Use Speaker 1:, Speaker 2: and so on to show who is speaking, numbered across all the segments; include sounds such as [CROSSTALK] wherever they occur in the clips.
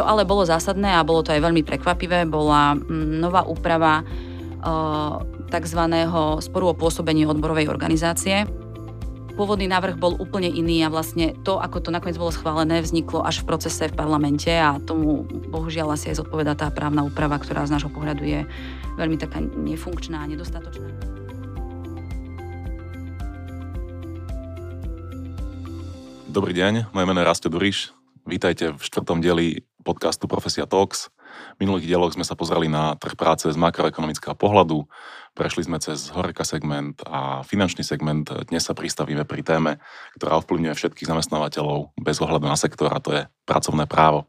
Speaker 1: Čo ale bolo zásadné a bolo to aj veľmi prekvapivé, bola mm, nová úprava tzv. sporu o pôsobení odborovej organizácie. Pôvodný návrh bol úplne iný a vlastne to, ako to nakoniec bolo schválené, vzniklo až v procese v parlamente a tomu bohužiaľ asi aj zodpoveda tá právna úprava, ktorá z nášho pohľadu je veľmi taká nefunkčná a nedostatočná.
Speaker 2: Dobrý deň, moje meno je Rasto Duriš. Vítajte v štvrtom dieli podcastu Profesia Talks. V minulých dieloch sme sa pozreli na trh práce z makroekonomického pohľadu, prešli sme cez horeka segment a finančný segment. Dnes sa pristavíme pri téme, ktorá ovplyvňuje všetkých zamestnávateľov bez ohľadu na sektor a to je pracovné právo.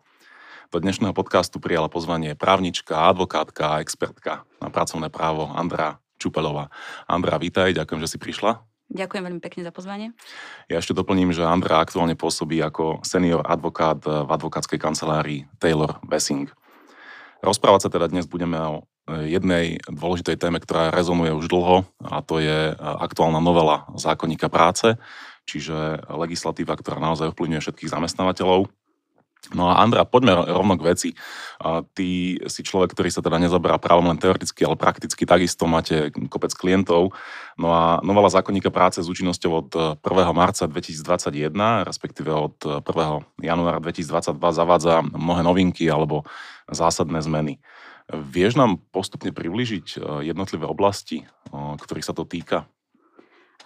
Speaker 2: Do dnešného podcastu prijala pozvanie právnička, advokátka a expertka na pracovné právo Andra Čupelová. Andra, vítaj, ďakujem, že si prišla.
Speaker 1: Ďakujem veľmi pekne za pozvanie.
Speaker 2: Ja ešte doplním, že Andra aktuálne pôsobí ako senior advokát v advokátskej kancelárii Taylor Bessing. Rozprávať sa teda dnes budeme o jednej dôležitej téme, ktorá rezonuje už dlho a to je aktuálna novela zákonníka práce, čiže legislatíva, ktorá naozaj ovplyvňuje všetkých zamestnávateľov. No a Andra, poďme rovno k veci. Ty si človek, ktorý sa teda nezaberá právom len teoreticky, ale prakticky takisto máte kopec klientov. No a novela zákonníka práce s účinnosťou od 1. marca 2021, respektíve od 1. januára 2022 zavádza mnohé novinky alebo zásadné zmeny. Vieš nám postupne približiť e, jednotlivé oblasti, ktorých sa to týka?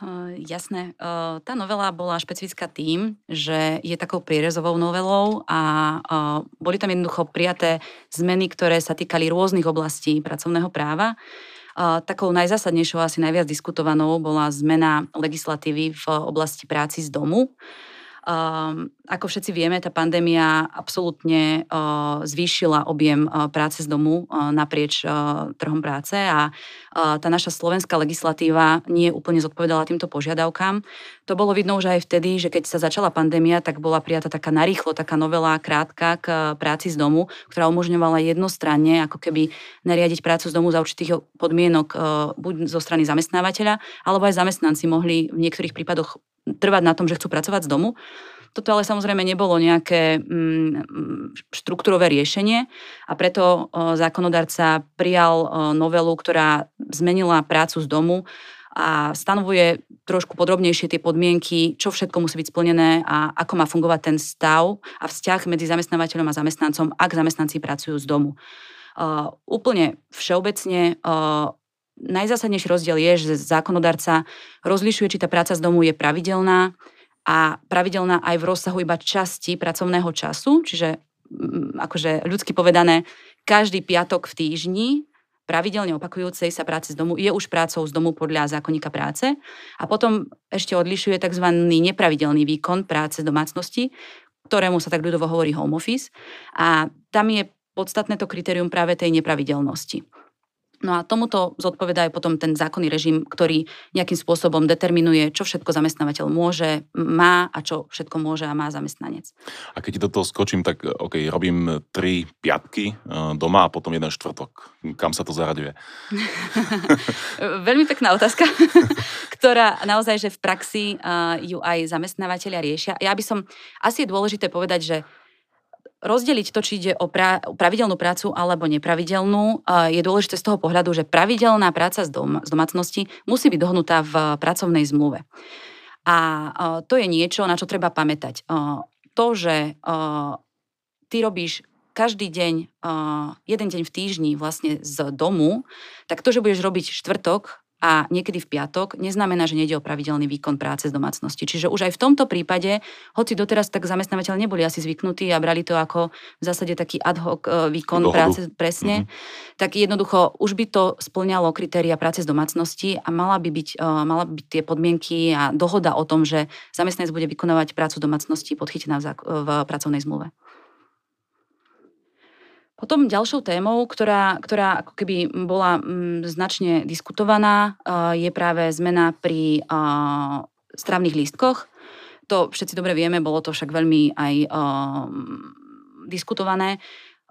Speaker 1: Uh, jasné. Uh, tá novela bola špecifická tým, že je takou prierezovou novelou a uh, boli tam jednoducho prijaté zmeny, ktoré sa týkali rôznych oblastí pracovného práva. Takou najzásadnejšou, asi najviac diskutovanou bola zmena legislatívy v oblasti práci z domu. Um, ako všetci vieme, tá pandémia absolútne uh, zvýšila objem uh, práce z domu uh, naprieč uh, trhom práce a uh, tá naša slovenská legislatíva nie úplne zodpovedala týmto požiadavkám. To bolo vidno už aj vtedy, že keď sa začala pandémia, tak bola prijata taká narýchlo, taká novela krátka k práci z domu, ktorá umožňovala jednostranne ako keby nariadiť prácu z domu za určitých podmienok buď zo strany zamestnávateľa, alebo aj zamestnanci mohli v niektorých prípadoch trvať na tom, že chcú pracovať z domu. Toto ale samozrejme nebolo nejaké mm, štruktúrové riešenie a preto zákonodarca prijal novelu, ktorá zmenila prácu z domu a stanovuje trošku podrobnejšie tie podmienky, čo všetko musí byť splnené a ako má fungovať ten stav a vzťah medzi zamestnávateľom a zamestnancom, ak zamestnanci pracujú z domu. Uh, úplne všeobecne uh, najzásadnejší rozdiel je, že zákonodarca rozlišuje, či tá práca z domu je pravidelná a pravidelná aj v rozsahu iba časti pracovného času, čiže mm, akože ľudsky povedané, každý piatok v týždni pravidelne opakujúcej sa práce z domu je už prácou z domu podľa zákonníka práce a potom ešte odlišuje tzv. nepravidelný výkon práce z domácnosti, ktorému sa tak ľudovo hovorí home office a tam je podstatné to kritérium práve tej nepravidelnosti. No a tomuto zodpovedá aj potom ten zákonný režim, ktorý nejakým spôsobom determinuje, čo všetko zamestnávateľ môže, má a čo všetko môže a má zamestnanec.
Speaker 2: A keď do toho skočím, tak OK, robím tri piatky eh, doma a potom jeden štvrtok. Kam sa to zaraďuje? [LAUGHS]
Speaker 1: Veľmi pekná otázka, [LAUGHS] ktorá naozaj, že v praxi ju aj zamestnávateľia riešia. Ja by som, asi je dôležité povedať, že rozdeliť to, či ide o pra- pravidelnú prácu alebo nepravidelnú, je dôležité z toho pohľadu, že pravidelná práca z, dom- z domácnosti musí byť dohnutá v pracovnej zmluve. A to je niečo, na čo treba pamätať. To, že ty robíš každý deň, jeden deň v týždni vlastne z domu, tak to, že budeš robiť štvrtok a niekedy v piatok, neznamená, že nejde o pravidelný výkon práce z domácnosti. Čiže už aj v tomto prípade, hoci doteraz tak zamestnávateľ neboli asi zvyknutí a brali to ako v zásade taký ad hoc e, výkon Dohodu. práce presne, mm-hmm. tak jednoducho už by to splňalo kritéria práce z domácnosti a mala by byť, uh, mala by byť tie podmienky a dohoda o tom, že zamestnanec bude vykonávať prácu domácnosti podchytená v, v pracovnej zmluve. Potom ďalšou témou, ktorá, ktorá ako keby bola mm, značne diskutovaná, uh, je práve zmena pri uh, stravných lístkoch. To všetci dobre vieme, bolo to však veľmi aj uh, diskutované.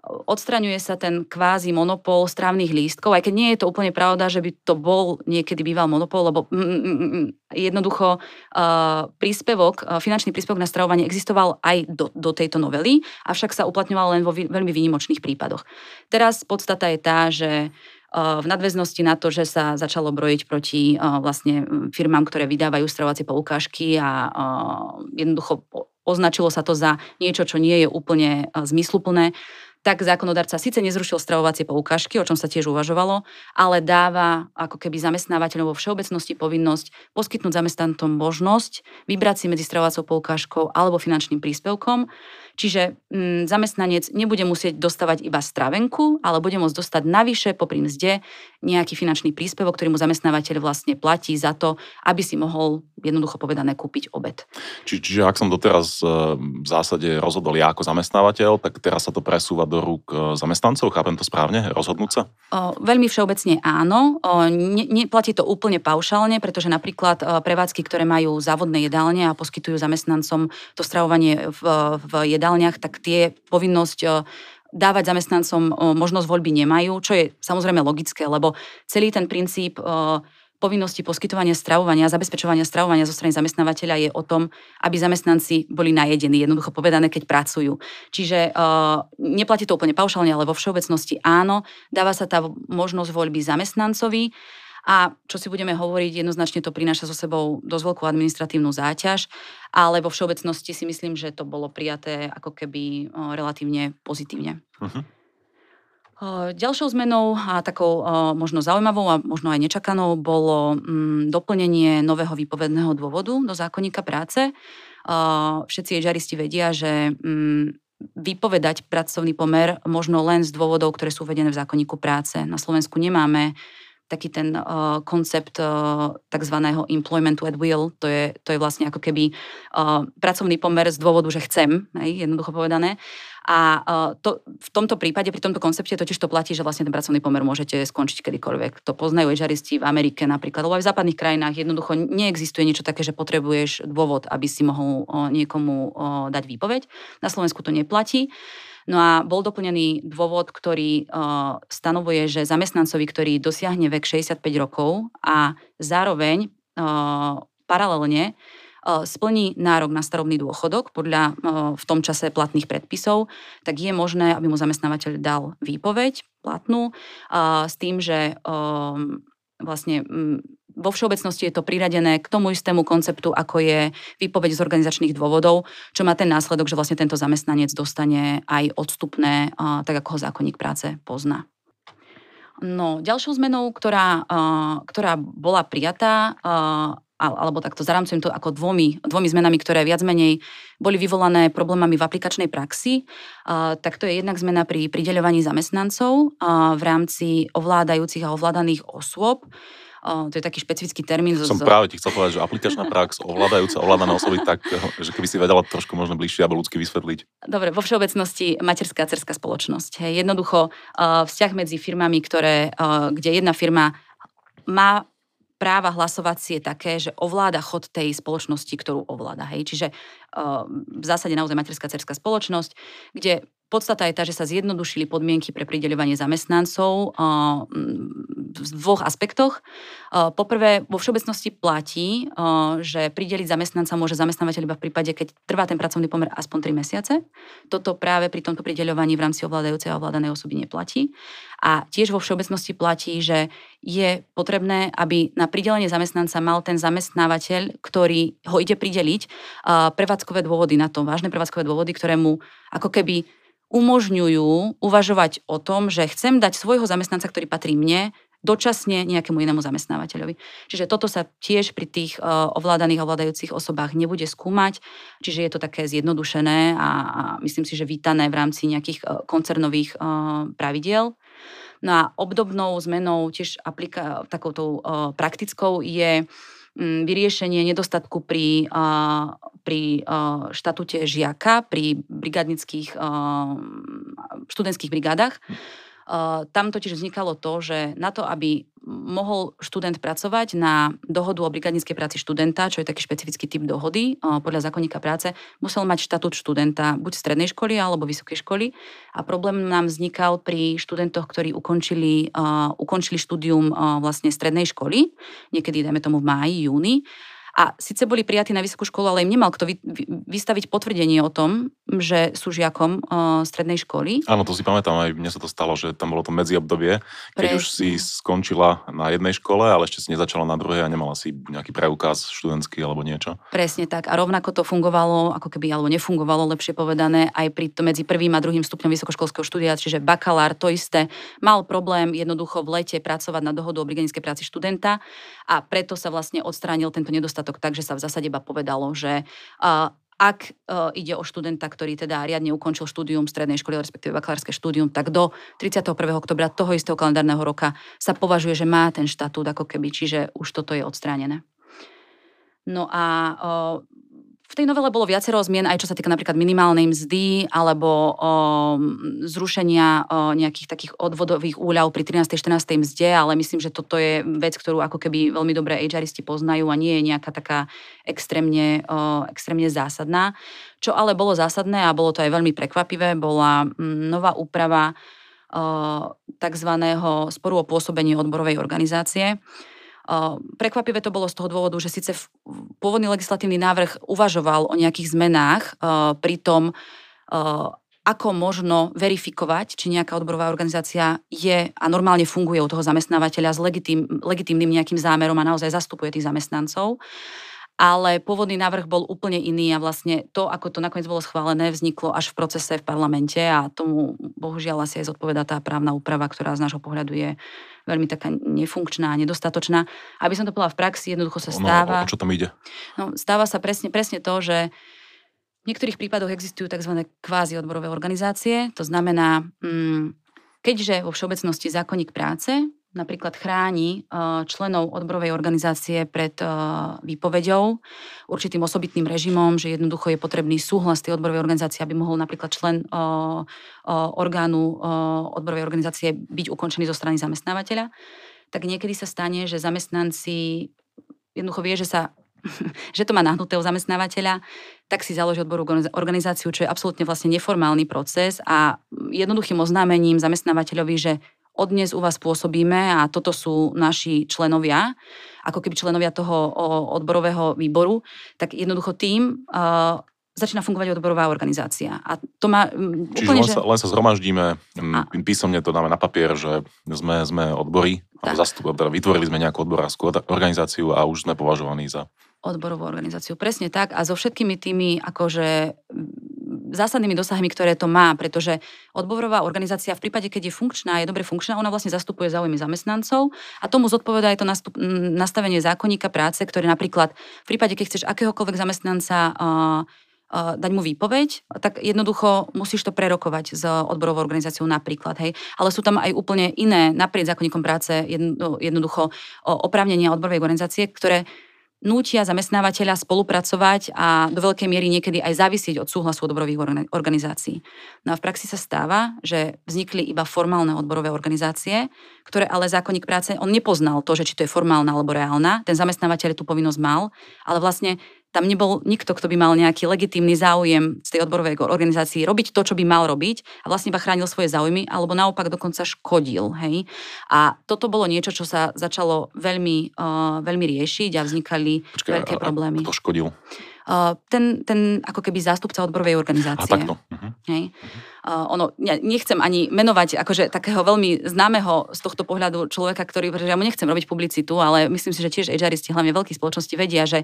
Speaker 1: Odstraňuje sa ten kvázi monopol strávnych lístkov, aj keď nie je to úplne pravda, že by to bol niekedy býval monopol, lebo mm, mm, mm, mm jednoducho uh, príspevok, uh, finančný príspevok na stravovanie existoval aj do, do tejto novely, avšak sa uplatňoval len vo vý, veľmi výnimočných prípadoch. Teraz podstata je tá, že uh, v nadväznosti na to, že sa začalo brojiť proti vlastne firmám, ktoré vydávajú stravovacie poukážky a jednoducho označilo sa to za niečo, čo nie je úplne zmysluplné, tak zákonodarca síce nezrušil stravovacie poukážky, o čom sa tiež uvažovalo, ale dáva ako keby zamestnávateľom vo všeobecnosti povinnosť poskytnúť zamestnancom možnosť vybrať si medzi stravovacou poukážkou alebo finančným príspevkom. Čiže mm, zamestnanec nebude musieť dostávať iba stravenku, ale bude môcť dostať navyše popri mzde nejaký finančný príspevok, ktorý mu zamestnávateľ vlastne platí za to, aby si mohol jednoducho povedané kúpiť obed.
Speaker 2: Či, čiže ak som doteraz e, v zásade rozhodol ja ako zamestnávateľ, tak teraz sa to presúva do rúk e, zamestnancov, chápem to správne, rozhodnúť sa?
Speaker 1: O, veľmi všeobecne áno. O, ne, neplatí to úplne paušálne, pretože napríklad o, prevádzky, ktoré majú závodné jedálne a poskytujú zamestnancom to stravovanie v, v jedálniach, tak tie povinnosť o, dávať zamestnancom možnosť voľby nemajú, čo je samozrejme logické, lebo celý ten princíp povinnosti poskytovania stravovania zabezpečovania stravovania zo strany zamestnávateľa je o tom, aby zamestnanci boli najedení, jednoducho povedané, keď pracujú. Čiže uh, neplatí to úplne paušálne, ale vo všeobecnosti áno, dáva sa tá možnosť voľby zamestnancovi. A čo si budeme hovoriť, jednoznačne to prináša so sebou dosť veľkú administratívnu záťaž, ale vo všeobecnosti si myslím, že to bolo prijaté ako keby relatívne pozitívne. Uh-huh. Ďalšou zmenou a takou možno zaujímavou a možno aj nečakanou bolo mm, doplnenie nového výpovedného dôvodu do zákonníka práce. Všetci ježaristi vedia, že mm, vypovedať pracovný pomer možno len z dôvodov, ktoré sú uvedené v zákonníku práce. Na Slovensku nemáme taký ten uh, koncept uh, tzv. employmentu at will, to je, to je vlastne ako keby uh, pracovný pomer z dôvodu, že chcem, hej, jednoducho povedané. A uh, to, v tomto prípade, pri tomto koncepte totiž to platí, že vlastne ten pracovný pomer môžete skončiť kedykoľvek. To poznajú žaristi v Amerike napríklad, alebo aj v západných krajinách. Jednoducho neexistuje niečo také, že potrebuješ dôvod, aby si mohol uh, niekomu uh, dať výpoveď. Na Slovensku to neplatí. No a bol doplnený dôvod, ktorý uh, stanovuje, že zamestnancovi, ktorý dosiahne vek 65 rokov a zároveň uh, paralelne uh, splní nárok na starobný dôchodok podľa v tom čase platných predpisov, tak je možné, aby mu zamestnávateľ dal výpoveď platnú s tým, že vlastne vo všeobecnosti je to priradené k tomu istému konceptu, ako je výpoveď z organizačných dôvodov, čo má ten následok, že vlastne tento zamestnanec dostane aj odstupné, tak ako ho zákonník práce pozná. No, ďalšou zmenou, ktorá, ktorá bola prijatá, alebo takto zaramcujem to ako dvomi, dvomi zmenami, ktoré viac menej boli vyvolané problémami v aplikačnej praxi, tak to je jednak zmena pri prideľovaní zamestnancov v rámci ovládajúcich a ovládaných osôb to je taký špecifický termín.
Speaker 2: Som z... práve ti chcel povedať, že aplikačná prax, ovládajúca, ovládané osoby, tak, že keby si vedela trošku možno bližšie alebo ľudsky vysvetliť.
Speaker 1: Dobre, vo všeobecnosti materská a cerská spoločnosť. Hej. Jednoducho vzťah medzi firmami, ktoré, kde jedna firma má práva hlasovacie také, že ovláda chod tej spoločnosti, ktorú ovláda. Hej. Čiže uh, v zásade naozaj materská cerská spoločnosť, kde Podstata je tá, že sa zjednodušili podmienky pre prideľovanie zamestnancov v dvoch aspektoch. Poprvé, vo všeobecnosti platí, že prideliť zamestnanca môže zamestnávateľ iba v prípade, keď trvá ten pracovný pomer aspoň 3 mesiace. Toto práve pri tomto prideľovaní v rámci ovládajúcej a ovládanej osoby neplatí. A tiež vo všeobecnosti platí, že je potrebné, aby na pridelenie zamestnanca mal ten zamestnávateľ, ktorý ho ide prideliť, prevádzkové dôvody na to, vážne prevádzkové dôvody, ktoré mu ako keby umožňujú uvažovať o tom, že chcem dať svojho zamestnanca, ktorý patrí mne, dočasne nejakému inému zamestnávateľovi. Čiže toto sa tiež pri tých uh, ovládaných a ovládajúcich osobách nebude skúmať, čiže je to také zjednodušené a, a myslím si, že vítané v rámci nejakých uh, koncernových uh, pravidiel. No a obdobnou zmenou, tiež aplika- takouto praktickou, je vyriešenie nedostatku pri, pri štatute žiaka, pri brigadnických študentských brigádach. Tam totiž vznikalo to, že na to, aby mohol študent pracovať na dohodu o brigádnickej práci študenta, čo je taký špecifický typ dohody podľa zákonníka práce, musel mať štatút študenta buď strednej školy alebo vysokej školy. A problém nám vznikal pri študentoch, ktorí ukončili, uh, ukončili štúdium vlastne strednej školy, niekedy dajme tomu v máji, júni a síce boli prijatí na vysokú školu, ale im nemal kto vy, vy, vystaviť potvrdenie o tom, že sú žiakom uh, strednej školy.
Speaker 2: Áno, to si pamätám, aj mne sa to stalo, že tam bolo to medziobdobie, keď Presne. už si skončila na jednej škole, ale ešte si nezačala na druhej a nemala si nejaký preukaz študentský alebo niečo.
Speaker 1: Presne tak. A rovnako to fungovalo, ako keby, alebo nefungovalo, lepšie povedané, aj pri medzi prvým a druhým stupňom vysokoškolského štúdia, čiže bakalár, to isté, mal problém jednoducho v lete pracovať na dohodu o brigadickej práci študenta a preto sa vlastne odstránil tento nedostatok nedostatok tak, že sa v zásade iba povedalo, že ak uh, ide o študenta, ktorý teda riadne ukončil štúdium strednej školy, respektíve bakalárske štúdium, tak do 31. oktobra toho istého kalendárneho roka sa považuje, že má ten štatút ako keby, čiže už toto je odstránené. No a uh, v tej novele bolo viacero zmien, aj čo sa týka napríklad minimálnej mzdy alebo o, zrušenia o, nejakých takých odvodových úľav pri 13. 14. mzde, ale myslím, že toto je vec, ktorú ako keby veľmi dobré HRisti poznajú a nie je nejaká taká extrémne, o, extrémne zásadná. Čo ale bolo zásadné a bolo to aj veľmi prekvapivé, bola nová úprava tzv. sporu o pôsobení odborovej organizácie. Prekvapivé to bolo z toho dôvodu, že síce pôvodný legislatívny návrh uvažoval o nejakých zmenách, pri tom, ako možno verifikovať, či nejaká odborová organizácia je a normálne funguje u toho zamestnávateľa s legitim, legitimným nejakým zámerom a naozaj zastupuje tých zamestnancov ale pôvodný návrh bol úplne iný a vlastne to, ako to nakoniec bolo schválené, vzniklo až v procese v parlamente a tomu bohužiaľ asi aj zodpoveda tá právna úprava, ktorá z nášho pohľadu je veľmi taká nefunkčná a nedostatočná. Aby som to povedala v praxi, jednoducho sa stáva...
Speaker 2: No, o čo tam ide?
Speaker 1: No, stáva sa presne, presne to, že v niektorých prípadoch existujú tzv. kvázi odborové organizácie, to znamená, mm, keďže vo všeobecnosti zákonník práce napríklad chráni eh, členov odborovej organizácie pred eh, výpovedou určitým osobitným režimom, že jednoducho je potrebný súhlas tej odborovej organizácie, aby mohol napríklad člen eh, orgánu odborovej organizácie byť ukončený zo strany zamestnávateľa, tak niekedy sa stane, že zamestnanci jednoducho vie, že sa [LAUGHS] že to má nahnuté u zamestnávateľa, tak si založí odboru organizáciu, čo je absolútne vlastne neformálny proces a jednoduchým oznámením zamestnávateľovi, že od dnes u vás pôsobíme a toto sú naši členovia, ako keby členovia toho odborového výboru, tak jednoducho tým uh, začína fungovať odborová organizácia. A to má
Speaker 2: Čiže úplne, len, že... sa, len sa zhromaždíme, a... písomne to dáme na papier, že sme, sme odbory, alebo zastup, teda vytvorili sme nejakú odborárskú organizáciu a už sme považovaní za
Speaker 1: odborovú organizáciu. Presne tak. A so všetkými tými akože zásadnými dosahmi, ktoré to má, pretože odborová organizácia v prípade, keď je funkčná, je dobre funkčná, ona vlastne zastupuje záujmy zamestnancov a tomu zodpoveda aj to nastup, nastavenie zákonníka práce, ktoré napríklad v prípade, keď chceš akéhokoľvek zamestnanca dať mu výpoveď, tak jednoducho musíš to prerokovať s odborovou organizáciou napríklad. Hej. Ale sú tam aj úplne iné, naprieč zákonníkom práce, jednoducho oprávnenia odborovej organizácie, ktoré nútia zamestnávateľa spolupracovať a do veľkej miery niekedy aj závisieť od súhlasu odborových organizácií. No a v praxi sa stáva, že vznikli iba formálne odborové organizácie, ktoré ale zákonník práce, on nepoznal to, že či to je formálna alebo reálna, ten zamestnávateľ tú povinnosť mal, ale vlastne tam nebol nikto, kto by mal nejaký legitímny záujem z tej odborovej organizácii robiť to, čo by mal robiť a vlastne iba chránil svoje záujmy, alebo naopak dokonca škodil. Hej? A toto bolo niečo, čo sa začalo veľmi, uh, veľmi riešiť a vznikali Počkej, veľké problémy.
Speaker 2: Kto škodil?
Speaker 1: Uh, ten, ten ako keby zástupca odborovej organizácie. A
Speaker 2: takto. Uh-huh.
Speaker 1: Hej? Uh-huh uh, ono, ja nechcem ani menovať akože takého veľmi známeho z tohto pohľadu človeka, ktorý, že ja mu nechcem robiť publicitu, ale myslím si, že tiež HRisti hlavne veľké spoločnosti vedia, že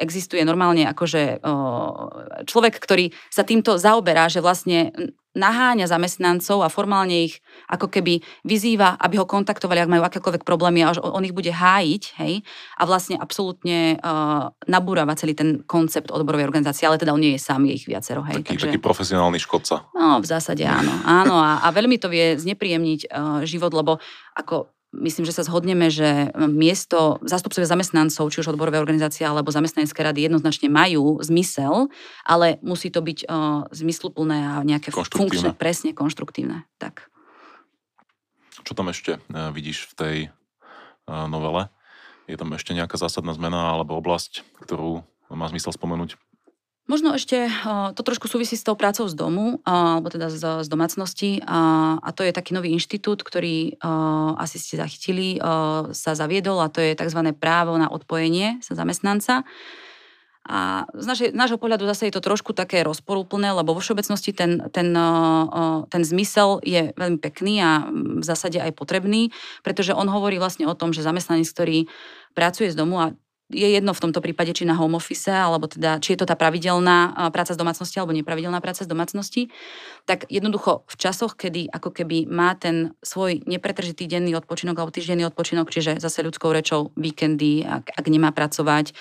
Speaker 1: existuje normálne akože uh, človek, ktorý sa týmto zaoberá, že vlastne naháňa zamestnancov a formálne ich ako keby vyzýva, aby ho kontaktovali, ak majú akékoľvek problémy a on ich bude hájiť, hej, a vlastne absolútne uh, nabúrava celý ten koncept odborovej organizácie, ale teda on nie je sám, je ich viacero, hej.
Speaker 2: Taký, takže, taký profesionálny škodca.
Speaker 1: No, v zásade áno. Áno a, a veľmi to vie znepríjemniť uh, život, lebo ako myslím, že sa zhodneme, že miesto zástupcovia zamestnancov, či už odborové organizácie alebo zamestnanecké rady jednoznačne majú zmysel, ale musí to byť uh, zmysluplné a nejaké funkčné, presne konštruktívne. Tak.
Speaker 2: Čo tam ešte uh, vidíš v tej novele. Je tam ešte nejaká zásadná zmena alebo oblasť, ktorú má zmysel spomenúť?
Speaker 1: Možno ešte to trošku súvisí s tou prácou z domu, alebo teda z, z domácnosti. A, a to je taký nový inštitút, ktorý asi ste zachytili, sa zaviedol a to je tzv. právo na odpojenie sa zamestnanca. A z, našej, z nášho pohľadu zase je to trošku také rozporúplné, lebo vo všeobecnosti ten, ten, ten zmysel je veľmi pekný a v zásade aj potrebný, pretože on hovorí vlastne o tom, že zamestnanec, ktorý pracuje z domu a je jedno v tomto prípade, či na home office, alebo teda, či je to tá pravidelná práca z domácnosti, alebo nepravidelná práca z domácnosti, tak jednoducho v časoch, kedy ako keby má ten svoj nepretržitý denný odpočinok alebo týždenný odpočinok, čiže zase ľudskou rečou víkendy, ak, ak nemá pracovať,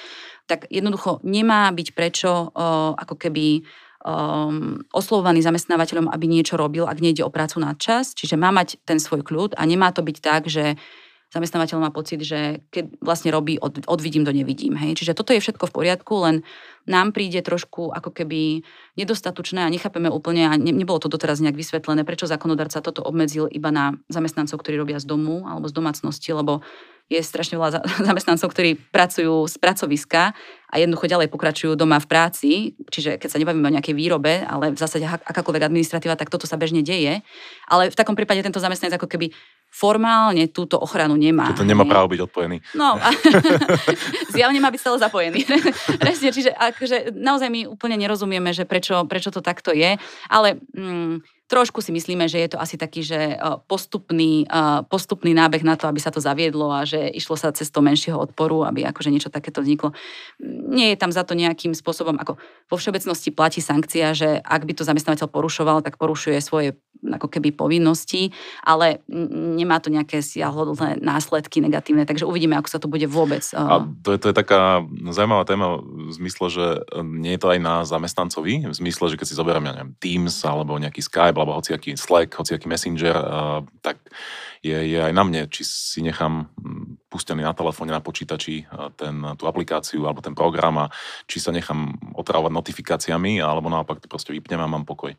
Speaker 1: tak jednoducho nemá byť prečo ako keby um, oslovovaný zamestnávateľom, aby niečo robil, ak nejde o prácu na čas. Čiže má mať ten svoj kľud a nemá to byť tak, že zamestnávateľ má pocit, že keď vlastne robí od, od vidím do nevidím. Hej? Čiže toto je všetko v poriadku, len nám príde trošku ako keby nedostatočné a nechápeme úplne, a ne, nebolo to doteraz nejak vysvetlené, prečo zákonodarca toto obmedzil iba na zamestnancov, ktorí robia z domu alebo z domácnosti, lebo je strašne veľa [LAUGHS] zamestnancov, ktorí pracujú z pracoviska a jednoducho ďalej pokračujú doma v práci, čiže keď sa nebavíme o nejakej výrobe, ale v zásade akákoľvek administratíva, tak toto sa bežne deje. Ale v takom prípade tento zamestnanec ako keby formálne túto ochranu nemá.
Speaker 2: To nemá právo byť odpojený.
Speaker 1: No, a, [LAUGHS] [LAUGHS] zjavne má byť stále zapojený. [LAUGHS] Presne, čiže akože naozaj my úplne nerozumieme, že prečo, prečo to takto je, ale... Mm, Trošku si myslíme, že je to asi taký, že postupný, postupný nábeh na to, aby sa to zaviedlo a že išlo sa cez to menšieho odporu, aby akože niečo takéto vzniklo. Nie je tam za to nejakým spôsobom, ako vo všeobecnosti platí sankcia, že ak by to zamestnávateľ porušoval, tak porušuje svoje ako keby povinnosti, ale nemá to nejaké siahodlné následky negatívne, takže uvidíme, ako sa to bude vôbec.
Speaker 2: A to je, to je taká zaujímavá téma v zmysle, že nie je to aj na zamestnancovi, v zmysle, že keď si zoberiem, ja neviem, Teams alebo nejaký Skype alebo hociaký Slack, hociaký Messenger, tak je, je aj na mne, či si nechám pustený na telefóne, na počítači ten, tú aplikáciu alebo ten program a či sa nechám otravovať notifikáciami alebo naopak to proste vypnem a mám pokoj.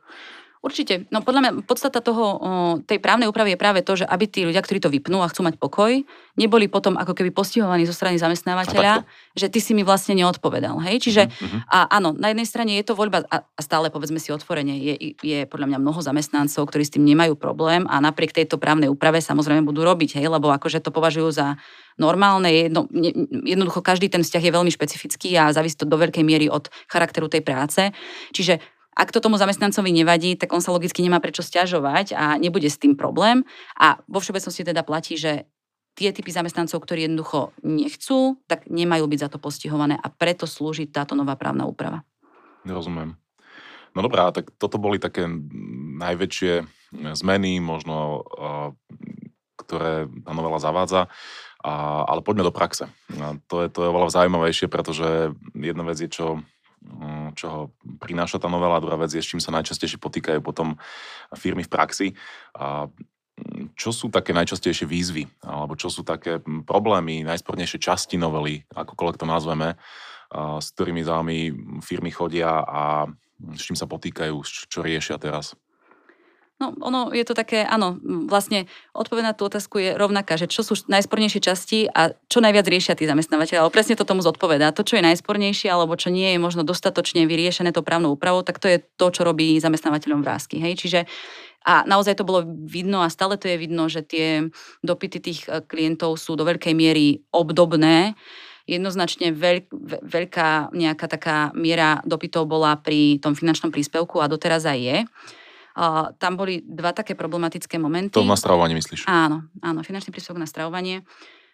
Speaker 1: Určite. No podľa mňa podstata toho, tej právnej úpravy je práve to, že aby tí ľudia, ktorí to vypnú a chcú mať pokoj, neboli potom ako keby postihovaní zo strany zamestnávateľa, že ty si mi vlastne neodpovedal. Hej? Čiže mm-hmm. a áno, na jednej strane je to voľba a, a stále povedzme si otvorene, je, je podľa mňa mnoho zamestnancov, ktorí s tým nemajú problém a napriek tejto právnej úprave samozrejme budú robiť, hej? lebo akože to považujú za normálne. Jedno, jednoducho každý ten vzťah je veľmi špecifický a závisí to do veľkej miery od charakteru tej práce. Čiže ak to tomu zamestnancovi nevadí, tak on sa logicky nemá prečo stiažovať a nebude s tým problém. A vo všeobecnosti teda platí, že tie typy zamestnancov, ktorí jednoducho nechcú, tak nemajú byť za to postihované a preto slúži táto nová právna úprava.
Speaker 2: Rozumiem. No dobrá, tak toto boli také najväčšie zmeny, možno, ktoré tá novela zavádza. Ale poďme do praxe. To, je, to je oveľa zaujímavejšie, pretože jedna vec je, čo čo ho prináša tá novela. Druhá vec je, s čím sa najčastejšie potýkajú potom firmy v praxi. A mm, čo sú také najčastejšie výzvy, alebo čo sú také mm, problémy, najspornejšie časti novely, akokoľvek to nazveme, s ktorými za firmy chodia a s čím sa potýkajú, čo riešia teraz?
Speaker 1: No, ono je to také, áno, vlastne odpoveď na tú otázku je rovnaká, že čo sú najspornejšie časti a čo najviac riešia tí zamestnávateľe. Ale presne to tomu zodpovedá. To, čo je najspornejšie alebo čo nie je možno dostatočne vyriešené to právnou úpravou, tak to je to, čo robí zamestnávateľom vrázky. Hej? Čiže a naozaj to bolo vidno a stále to je vidno, že tie dopity tých e, klientov sú do veľkej miery obdobné jednoznačne veľk, veľká nejaká taká miera dopytov bola pri tom finančnom príspevku a doteraz aj je. Uh, tam boli dva také problematické momenty.
Speaker 2: To na stravovanie myslíš?
Speaker 1: Áno, áno, finančný príspevok na stravovanie.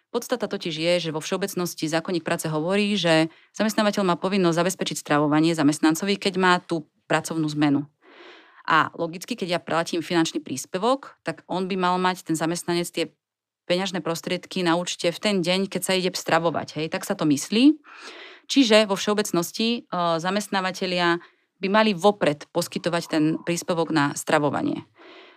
Speaker 1: Podstata totiž je, že vo všeobecnosti zákonník práce hovorí, že zamestnávateľ má povinnosť zabezpečiť stravovanie zamestnancovi, keď má tú pracovnú zmenu. A logicky, keď ja platím finančný príspevok, tak on by mal mať ten zamestnanec tie peňažné prostriedky na účte v ten deň, keď sa ide stravovať. Hej, tak sa to myslí. Čiže vo všeobecnosti uh, zamestnávateľia by mali vopred poskytovať ten príspevok na stravovanie.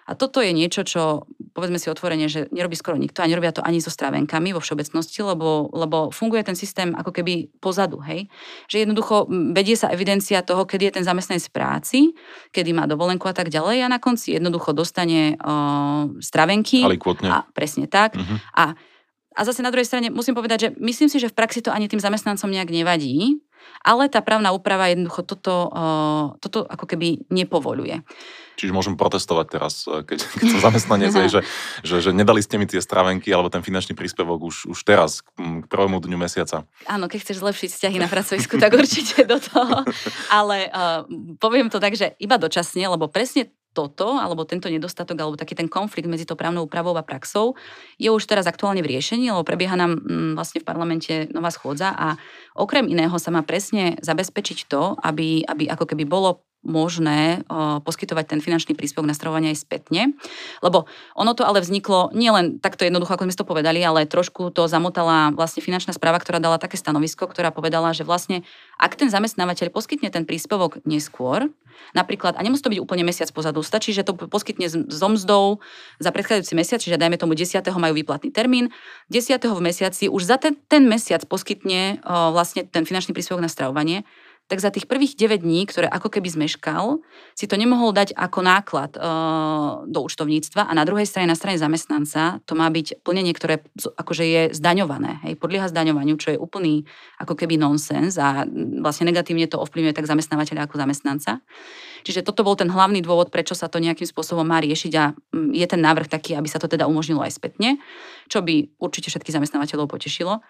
Speaker 1: A toto je niečo, čo povedzme si otvorene, že nerobí skoro nikto a nerobia to ani so stravenkami vo všeobecnosti, lebo, lebo funguje ten systém ako keby pozadu, hej. Že jednoducho vedie sa evidencia toho, kedy je ten zamestnanec v práci, kedy má dovolenku a tak ďalej a na konci jednoducho dostane uh, stravenky.
Speaker 2: A
Speaker 1: presne tak. Uh-huh. A A zase na druhej strane musím povedať, že myslím si, že v praxi to ani tým zamestnancom nejak nevadí, ale tá právna úprava jednoducho toto, toto ako keby nepovoluje.
Speaker 2: Čiže môžem protestovať teraz, e, keď, [LAUGHS] keď som zamestnanec, že, že, že nedali ste mi tie stravenky alebo ten finančný príspevok už, už teraz, k prvému dňu mesiaca.
Speaker 1: Áno, keď chceš zlepšiť vzťahy na pracovisku, tak určite do toho. [LAUGHS] Ale uh, poviem to tak, že iba dočasne, lebo presne toto, alebo tento nedostatok, alebo taký ten konflikt medzi tou právnou úpravou a praxou je už teraz aktuálne v riešení, lebo prebieha nám mm, vlastne v parlamente nová schôdza a okrem iného sa má presne zabezpečiť to, aby, aby ako keby bolo možné poskytovať ten finančný príspevok na stravovanie aj spätne. Lebo ono to ale vzniklo nielen takto jednoducho, ako sme to povedali, ale trošku to zamotala vlastne finančná správa, ktorá dala také stanovisko, ktorá povedala, že vlastne ak ten zamestnávateľ poskytne ten príspevok neskôr, napríklad, a nemusí to byť úplne mesiac pozadu, stačí, že to poskytne so mzdou za predchádzajúci mesiac, čiže dajme tomu 10. majú výplatný termín, 10. v mesiaci už za ten, ten mesiac poskytne vlastne ten finančný príspevok na stravovanie, tak za tých prvých 9 dní, ktoré ako keby zmeškal, si to nemohol dať ako náklad e, do účtovníctva a na druhej strane, na strane zamestnanca, to má byť plnenie, ktoré akože je zdaňované, hej, podlieha zdaňovaniu, čo je úplný ako keby nonsens a vlastne negatívne to ovplyvňuje tak zamestnávateľa ako zamestnanca. Čiže toto bol ten hlavný dôvod, prečo sa to nejakým spôsobom má riešiť a je ten návrh taký, aby sa to teda umožnilo aj spätne, čo by určite všetkých zamestnávateľov potešilo.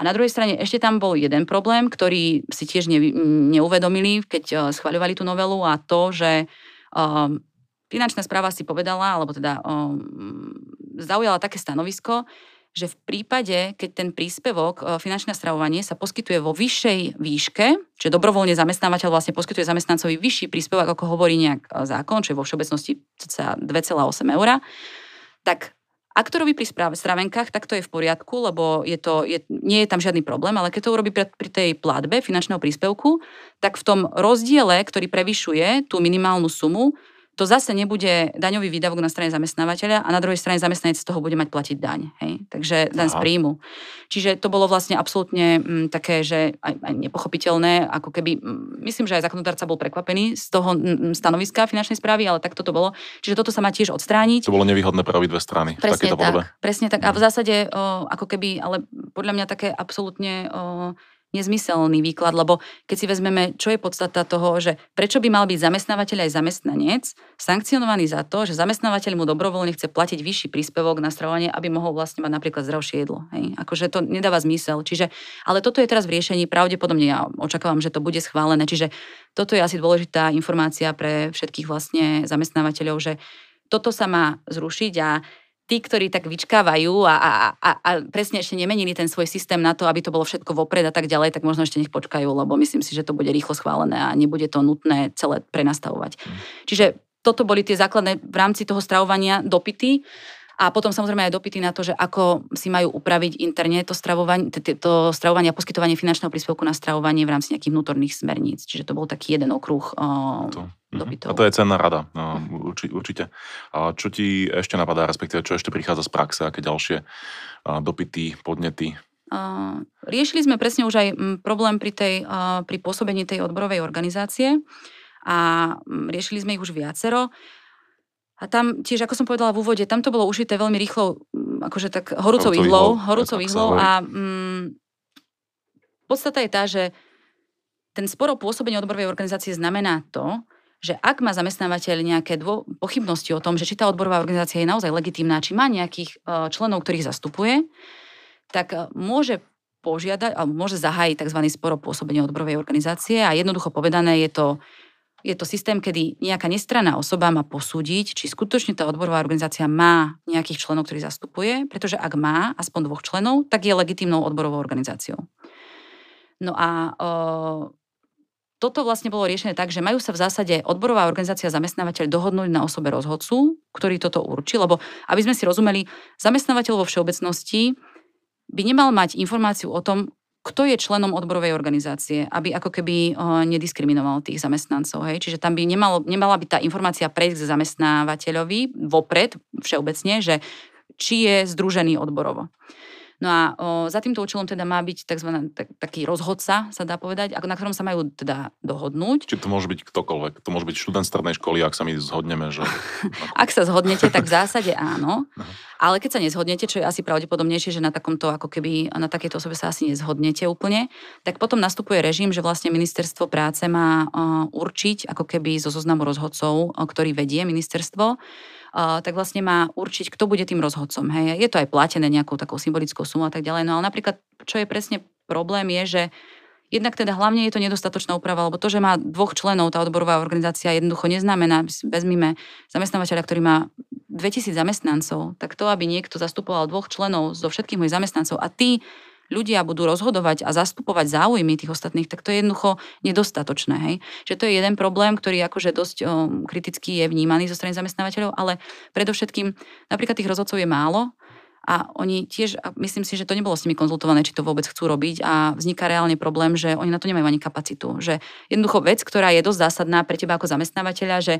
Speaker 1: A na druhej strane ešte tam bol jeden problém, ktorý si tiež ne, neuvedomili, keď uh, schvaľovali tú novelu a to, že uh, finančná správa si povedala, alebo teda uh, zaujala také stanovisko, že v prípade, keď ten príspevok finančné stravovanie sa poskytuje vo vyššej výške, čiže dobrovoľne zamestnávateľ vlastne poskytuje zamestnancovi vyšší príspevok, ako hovorí nejak zákon, čo vo všeobecnosti 2,8 eur, tak ak to robí pri stravenkách, tak to je v poriadku, lebo je to, je, nie je tam žiadny problém, ale keď to urobí pri, pri tej platbe finančného príspevku, tak v tom rozdiele, ktorý prevyšuje tú minimálnu sumu, to zase nebude daňový výdavok na strane zamestnávateľa a na druhej strane zamestnanec z toho bude mať platiť daň. Hej? Takže daň Aha. z príjmu. Čiže to bolo vlastne absolútne m, mm, také, že aj, aj nepochopiteľné, ako keby, m, mm, myslím, že aj zákonodárca bol prekvapený z toho m, mm, stanoviska finančnej správy, ale tak toto bolo. Čiže toto sa má tiež odstrániť.
Speaker 2: To bolo nevýhodné pre dve strany.
Speaker 1: Presne tak. Presne tak. A v zásade, o, ako keby, ale podľa mňa také absolútne o, nezmyselný výklad, lebo keď si vezmeme, čo je podstata toho, že prečo by mal byť zamestnávateľ aj zamestnanec sankcionovaný za to, že zamestnávateľ mu dobrovoľne chce platiť vyšší príspevok na stravovanie, aby mohol vlastne mať napríklad zdravšie jedlo. Hej? Akože to nedáva zmysel. Čiže, ale toto je teraz v riešení, pravdepodobne ja očakávam, že to bude schválené. Čiže toto je asi dôležitá informácia pre všetkých vlastne zamestnávateľov, že toto sa má zrušiť a tí, ktorí tak vyčkávajú a, a, a, a presne ešte nemenili ten svoj systém na to, aby to bolo všetko vopred a tak ďalej, tak možno ešte nech počkajú, lebo myslím si, že to bude rýchlo schválené a nebude to nutné celé prenastavovať. Mm. Čiže toto boli tie základné v rámci toho stravovania dopity. A potom samozrejme aj dopity na to, že ako si majú upraviť interne to stravovanie, to stravovanie a poskytovanie finančného príspevku na stravovanie v rámci nejakých vnútorných smerníc. Čiže to bol taký jeden okruh uh, to. dopytov.
Speaker 2: A to je cenná rada, urči, určite. A čo ti ešte napadá, respektíve čo ešte prichádza z praxe, aké ďalšie dopity, podnety?
Speaker 1: Uh, riešili sme presne už aj problém pri, tej, uh, pri pôsobení tej odborovej organizácie a riešili sme ich už viacero. A tam tiež, ako som povedala v úvode, tam to bolo ušité veľmi rýchlo, mm, akože tak horúcou ihlou, horúcou ihlou a mm, podstata je tá, že ten sporo pôsobenie odborovej organizácie znamená to, že ak má zamestnávateľ nejaké dvo- pochybnosti o tom, že či tá odborová organizácia je naozaj legitímna, či má nejakých uh, členov, ktorých zastupuje, tak uh, môže požiadať, alebo môže zahájiť tzv. sporo pôsobenie odborovej organizácie a jednoducho povedané je to je to systém, kedy nejaká nestranná osoba má posúdiť, či skutočne tá odborová organizácia má nejakých členov, ktorých zastupuje, pretože ak má aspoň dvoch členov, tak je legitimnou odborovou organizáciou. No a o, toto vlastne bolo riešené tak, že majú sa v zásade odborová organizácia a zamestnávateľ dohodnúť na osobe rozhodcu, ktorý toto určí, lebo aby sme si rozumeli, zamestnávateľ vo všeobecnosti by nemal mať informáciu o tom, kto je členom odborovej organizácie, aby ako keby nediskriminoval tých zamestnancov. Hej? Čiže tam by nemalo, nemala byť tá informácia prejsť k zamestnávateľovi vopred, všeobecne, že či je združený odborovo. No a o, za týmto účelom teda má byť tzv. Tak, taký rozhodca, sa dá povedať, na ktorom sa majú teda dohodnúť.
Speaker 2: Či to môže byť ktokoľvek. To môže byť študent strednej školy, ak sa my zhodneme, že... [LAUGHS]
Speaker 1: ak sa zhodnete, tak v zásade áno. [LAUGHS] Ale keď sa nezhodnete, čo je asi pravdepodobnejšie, že na takomto, ako keby na takéto osobe sa asi nezhodnete úplne, tak potom nastupuje režim, že vlastne ministerstvo práce má určiť, ako keby zo zoznamu rozhodcov, ktorý vedie ministerstvo, tak vlastne má určiť, kto bude tým rozhodcom. Hej. Je to aj platené nejakou takou symbolickou sumou a tak ďalej. No ale napríklad, čo je presne problém, je, že Jednak teda hlavne je to nedostatočná úprava, lebo to, že má dvoch členov tá odborová organizácia jednoducho neznamená, vezmime zamestnávateľa, ktorý má 2000 zamestnancov, tak to, aby niekto zastupoval dvoch členov zo všetkých mojich zamestnancov a tí ľudia budú rozhodovať a zastupovať záujmy tých ostatných, tak to je jednoducho nedostatočné. Hej? Že to je jeden problém, ktorý akože dosť o, kriticky je vnímaný zo strany zamestnávateľov, ale predovšetkým napríklad tých rozhodcov je málo a oni tiež, a myslím si, že to nebolo s nimi konzultované, či to vôbec chcú robiť a vzniká reálne problém, že oni na to nemajú ani kapacitu. Že jednoducho vec, ktorá je dosť zásadná pre teba ako zamestnávateľa, že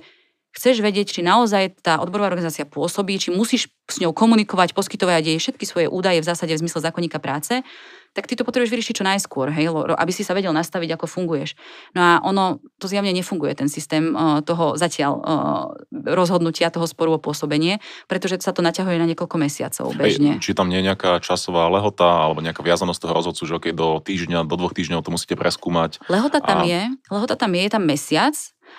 Speaker 1: chceš vedieť, či naozaj tá odborová organizácia pôsobí, či musíš s ňou komunikovať, poskytovať jej všetky svoje údaje v zásade v zmysle zákonníka práce, tak ty to potrebuješ vyriešiť čo najskôr, hej, aby si sa vedel nastaviť, ako funguješ. No a ono, to zjavne nefunguje, ten systém uh, toho zatiaľ uh, rozhodnutia, toho sporu o pôsobenie, pretože sa to naťahuje na niekoľko mesiacov bežne.
Speaker 2: Hej, či tam nie je nejaká časová lehota alebo nejaká viazanosť toho rozhodcu, že okay, do týždňa, do dvoch týždňov to musíte preskúmať.
Speaker 1: Lehota tam a... je, lehota tam je, je tam mesiac.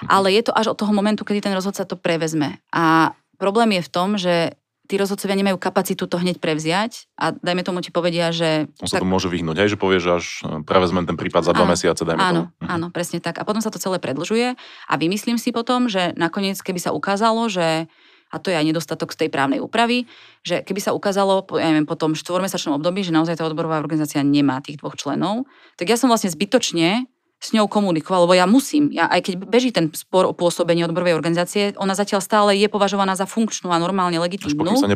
Speaker 1: Ale je to až od toho momentu, kedy ten rozhodca to prevezme. A problém je v tom, že tí rozhodcovia nemajú kapacitu to hneď prevziať a dajme tomu ti povedia, že...
Speaker 2: On sa tak... to môže vyhnúť, aj že povie, že až e, prevezmem ten prípad za dva áno, mesiace, dajme
Speaker 1: áno,
Speaker 2: tomu.
Speaker 1: Mhm. Áno, presne tak. A potom sa to celé predlžuje a vymyslím si potom, že nakoniec, keby sa ukázalo, že a to je aj nedostatok z tej právnej úpravy, že keby sa ukázalo ja neviem, po tom štvormesačnom období, že naozaj tá odborová organizácia nemá tých dvoch členov, tak ja som vlastne zbytočne s ňou komunikoval, lebo ja musím. Ja, aj keď beží ten spor o pôsobenie odborovej organizácie, ona zatiaľ stále je považovaná za funkčnú a normálne legitímnu.
Speaker 2: Až sa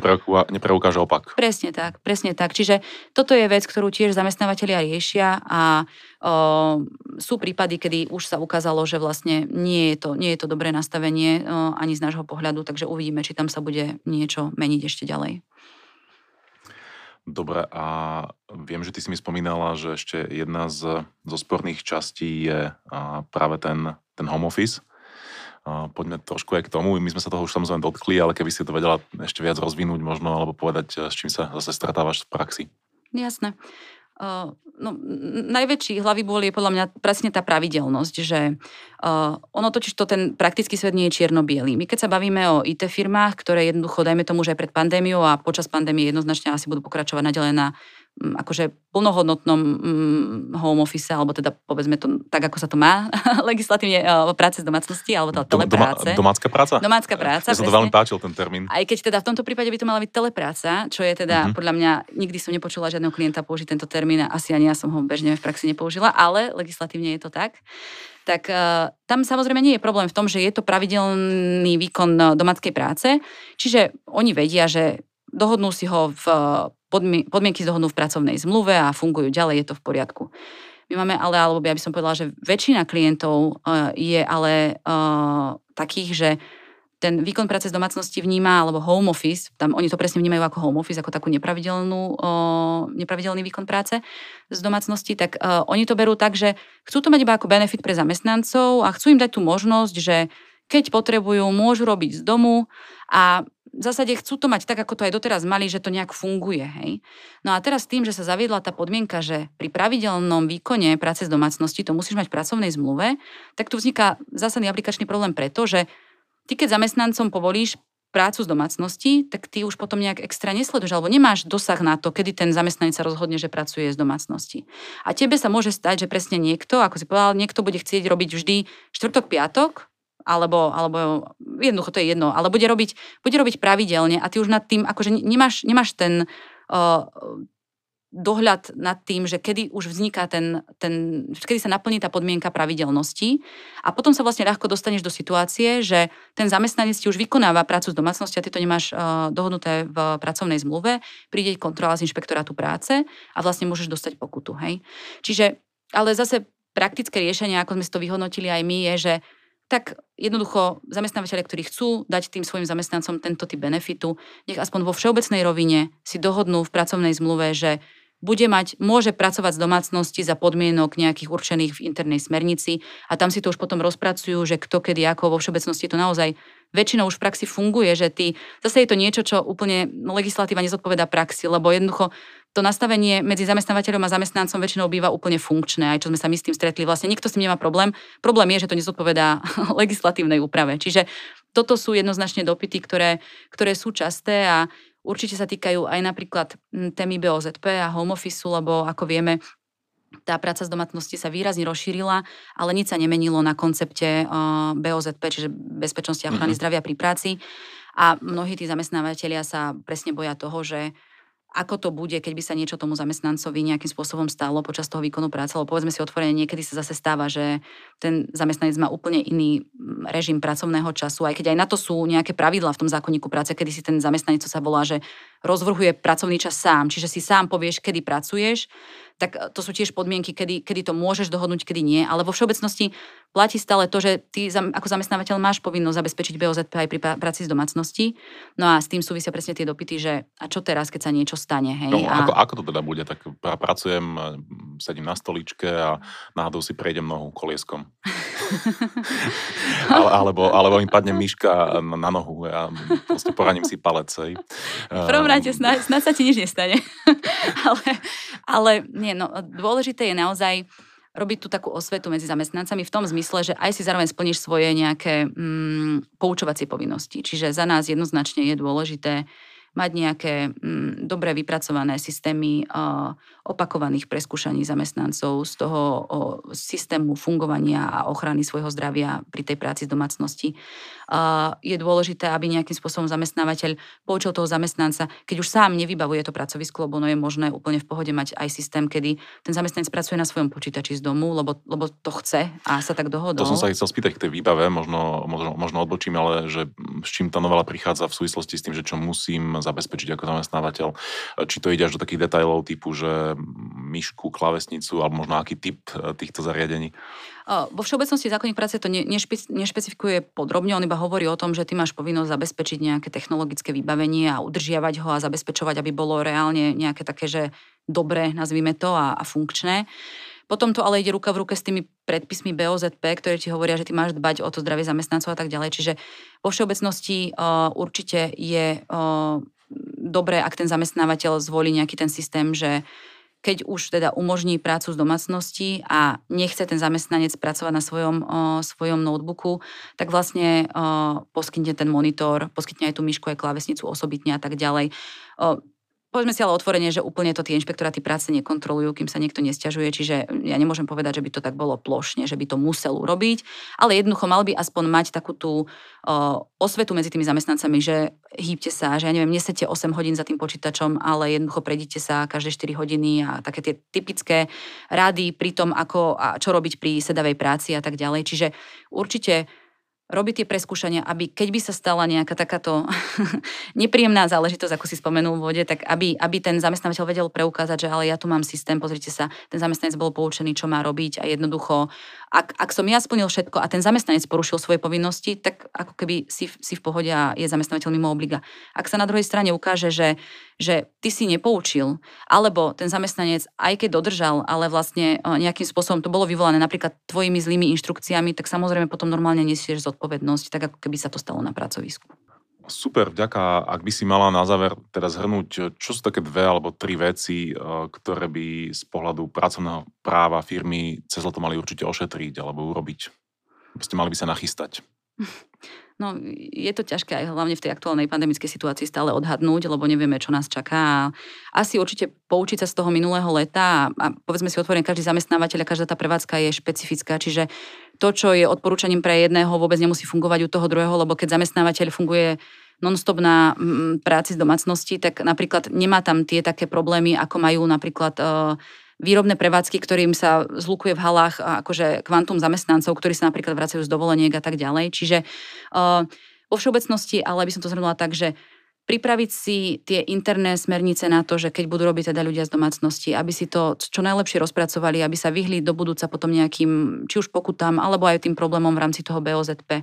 Speaker 2: nepreukáže opak.
Speaker 1: Presne tak, presne tak. Čiže toto je vec, ktorú tiež zamestnávateľia riešia a o, sú prípady, kedy už sa ukázalo, že vlastne nie je to, nie je to dobré nastavenie o, ani z nášho pohľadu, takže uvidíme, či tam sa bude niečo meniť ešte ďalej.
Speaker 2: Dobre, a viem, že ty si mi spomínala, že ešte jedna z, zo sporných častí je práve ten, ten home office. Poďme trošku aj k tomu. My sme sa toho už samozrejme dotkli, ale keby si to vedela ešte viac rozvinúť možno, alebo povedať, s čím sa zase stretávaš v praxi.
Speaker 1: Jasné no, najväčší hlavý bol je podľa mňa presne tá pravidelnosť, že uh, ono totiž to ten praktický svet nie je čierno-bielý. My keď sa bavíme o IT firmách, ktoré jednoducho, dajme tomu, že aj pred pandémiou a počas pandémie jednoznačne asi budú pokračovať naďalej na akože plnohodnotnom home office, alebo teda povedzme to tak, ako sa to má [LAUGHS] legislatívne uh, práce z domácnosti, alebo teda telepráce.
Speaker 2: Doma, domácka práca?
Speaker 1: Domácka práca,
Speaker 2: Ja sa to veľmi páčil, ten termín.
Speaker 1: Aj keď teda v tomto prípade by to mala byť telepráca, čo je teda uh-huh. podľa mňa, nikdy som nepočula žiadneho klienta použiť tento termín a asi ani ja som ho bežne v praxi nepoužila, ale legislatívne je to tak tak uh, tam samozrejme nie je problém v tom, že je to pravidelný výkon domáckej práce, čiže oni vedia, že dohodnú si ho v podmienky dohodnú v pracovnej zmluve a fungujú ďalej, je to v poriadku. My máme ale, alebo ja by som povedala, že väčšina klientov uh, je ale uh, takých, že ten výkon práce z domácnosti vníma, alebo home office, tam oni to presne vnímajú ako home office, ako takú nepravidelnú, uh, nepravidelný výkon práce z domácnosti, tak oni to berú tak, že chcú to mať iba ako benefit pre zamestnancov a chcú im dať tú možnosť, že keď potrebujú, môžu robiť z domu a v zásade chcú to mať tak, ako to aj doteraz mali, že to nejak funguje. Hej? No a teraz tým, že sa zaviedla tá podmienka, že pri pravidelnom výkone práce z domácnosti to musíš mať v pracovnej zmluve, tak tu vzniká zásadný aplikačný problém preto, že ty keď zamestnancom povolíš prácu z domácnosti, tak ty už potom nejak extra nesleduješ, alebo nemáš dosah na to, kedy ten zamestnanec sa rozhodne, že pracuje z domácnosti. A tebe sa môže stať, že presne niekto, ako si povedal, niekto bude chcieť robiť vždy štvrtok, piatok, alebo, alebo jednoducho to je jedno, ale bude robiť, bude robiť pravidelne a ty už nad tým, akože nemáš, nemáš ten uh, dohľad nad tým, že kedy už vzniká ten, ten, kedy sa naplní tá podmienka pravidelnosti a potom sa vlastne ľahko dostaneš do situácie, že ten zamestnanec ti už vykonáva prácu z domácnosti a ty to nemáš uh, dohodnuté v pracovnej zmluve, príde kontrola z inšpektorátu práce a vlastne môžeš dostať pokutu. Hej? Čiže, ale zase praktické riešenie, ako sme si to vyhodnotili aj my, je, že tak jednoducho zamestnávateľe, ktorí chcú dať tým svojim zamestnancom tento typ benefitu, nech aspoň vo všeobecnej rovine si dohodnú v pracovnej zmluve, že bude mať, môže pracovať z domácnosti za podmienok nejakých určených v internej smernici a tam si to už potom rozpracujú, že kto kedy ako vo všeobecnosti to naozaj väčšinou už v praxi funguje, že ty, zase je to niečo, čo úplne legislatíva nezodpoveda praxi, lebo jednoducho to nastavenie medzi zamestnávateľom a zamestnancom väčšinou býva úplne funkčné, aj čo sme sa my s tým stretli. Vlastne nikto s tým nemá problém. Problém je, že to nezodpovedá [LAUGHS] legislatívnej úprave. Čiže toto sú jednoznačne dopity, ktoré, ktoré sú časté a určite sa týkajú aj napríklad témy BOZP a home office, lebo ako vieme, tá práca z domácnosti sa výrazne rozšírila, ale nič sa nemenilo na koncepte BOZP, čiže bezpečnosti a ochrany mm-hmm. zdravia pri práci. A mnohí tí zamestnávateľia sa presne boja toho, že ako to bude, keď by sa niečo tomu zamestnancovi nejakým spôsobom stalo počas toho výkonu práce, lebo povedzme si otvorene, niekedy sa zase stáva, že ten zamestnanec má úplne iný mm, režim pracovného času, aj keď aj na to sú nejaké pravidlá v tom zákonníku práce, kedy si ten zamestnanec, co sa volá, že rozvrhuje pracovný čas sám, čiže si sám povieš, kedy pracuješ, tak e, to sú tiež podmienky, kedy, kedy to môžeš dohodnúť, kedy nie. Ale vo všeobecnosti platí stále to, že ty ako zamestnávateľ máš povinnosť zabezpečiť BOZP aj pri práci z domácnosti. No a s tým súvisia presne tie dopity, že a čo teraz, keď sa niečo stane. Hej?
Speaker 2: No,
Speaker 1: a...
Speaker 2: ako, ako to teda bude? Tak pracujem, sedím na stoličke a náhodou si prejdem nohu kolieskom. [LAUGHS] Ale, alebo, alebo im padne myška na nohu a proste poraním si palec.
Speaker 1: V prvom rade snad, snad sa ti nič nestane. [LAUGHS] ale, ale nie, no, dôležité je naozaj robiť tú takú osvetu medzi zamestnancami v tom zmysle, že aj si zároveň splníš svoje nejaké mm, poučovacie povinnosti. Čiže za nás jednoznačne je dôležité mať nejaké mm, dobre vypracované systémy uh, opakovaných preskúšaní zamestnancov z toho o, systému fungovania a ochrany svojho zdravia pri tej práci z domácnosti. Uh, je dôležité, aby nejakým spôsobom zamestnávateľ poučil toho zamestnanca, keď už sám nevybavuje to pracovisko, lebo no je možné úplne v pohode mať aj systém, kedy ten zamestnanec pracuje na svojom počítači z domu, lebo, lebo to chce a sa tak dohodol.
Speaker 2: To som sa chcel spýtať k tej výbave, možno, možno, možno odbočím, ale že s čím tá novela prichádza v súvislosti s tým, že čo musím zabezpečiť ako zamestnávateľ. Či to ide až do takých detailov typu, že myšku, klavesnicu alebo možno aký typ e, týchto zariadení?
Speaker 1: Vo všeobecnosti zákonník práce to nešpe, nešpecifikuje podrobne, on iba hovorí o tom, že ty máš povinnosť zabezpečiť nejaké technologické vybavenie a udržiavať ho a zabezpečovať, aby bolo reálne nejaké také, že dobré, nazvime to, a, a funkčné. Potom to ale ide ruka v ruke s tými predpismi BOZP, ktoré ti hovoria, že ty máš dbať o to zdravie zamestnancov a tak ďalej. Čiže vo všeobecnosti uh, určite je uh, dobré, ak ten zamestnávateľ zvolí nejaký ten systém, že keď už teda umožní prácu z domácnosti a nechce ten zamestnanec pracovať na svojom, o, svojom notebooku, tak vlastne o, poskytne ten monitor, poskytne aj tú myšku, aj klávesnicu osobitne a tak ďalej. O, Povedzme si ale otvorene, že úplne to tie inšpektoráty práce nekontrolujú, kým sa niekto nesťažuje, čiže ja nemôžem povedať, že by to tak bolo plošne, že by to musel urobiť, ale jednoducho mal by aspoň mať takú tú uh, osvetu medzi tými zamestnancami, že hýbte sa, že ja neviem, nesete 8 hodín za tým počítačom, ale jednoducho prejdite sa každé 4 hodiny a také tie typické rady pri tom, ako a čo robiť pri sedavej práci a tak ďalej. Čiže určite robiť tie preskúšania, aby keď by sa stala nejaká takáto [LAUGHS] nepríjemná záležitosť, ako si spomenul v vode, tak aby, aby ten zamestnávateľ vedel preukázať, že ale ja tu mám systém, pozrite sa, ten zamestnanec bol poučený, čo má robiť a jednoducho, ak, ak som ja splnil všetko a ten zamestnanec porušil svoje povinnosti, tak ako keby si, si v pohode a je zamestnávateľ mimo obliga. Ak sa na druhej strane ukáže, že že ty si nepoučil, alebo ten zamestnanec, aj keď dodržal, ale vlastne nejakým spôsobom to bolo vyvolané napríklad tvojimi zlými inštrukciami, tak samozrejme potom normálne nesieš zodpovednosť, tak ako keby sa to stalo na pracovisku.
Speaker 2: Super, vďaka. Ak by si mala na záver teda zhrnúť, čo sú také dve alebo tri veci, ktoré by z pohľadu pracovného práva firmy cez leto mali určite ošetriť alebo urobiť? Ste mali by sa nachystať. [LAUGHS]
Speaker 1: No, je to ťažké aj hlavne v tej aktuálnej pandemickej situácii stále odhadnúť, lebo nevieme, čo nás čaká. Asi určite poučiť sa z toho minulého leta a povedzme si otvorene, každý zamestnávateľ a každá tá prevádzka je špecifická, čiže to, čo je odporúčaním pre jedného, vôbec nemusí fungovať u toho druhého, lebo keď zamestnávateľ funguje non-stop na práci z domácnosti, tak napríklad nemá tam tie také problémy, ako majú napríklad uh, výrobné prevádzky, ktorým sa zlukuje v halách akože kvantum zamestnancov, ktorí sa napríklad vracajú z dovoleniek a tak ďalej. Čiže uh, vo všeobecnosti, ale by som to zhrnula tak, že pripraviť si tie interné smernice na to, že keď budú robiť teda ľudia z domácnosti, aby si to čo najlepšie rozpracovali, aby sa vyhli do budúca potom nejakým, či už pokutám, alebo aj tým problémom v rámci toho BOZP.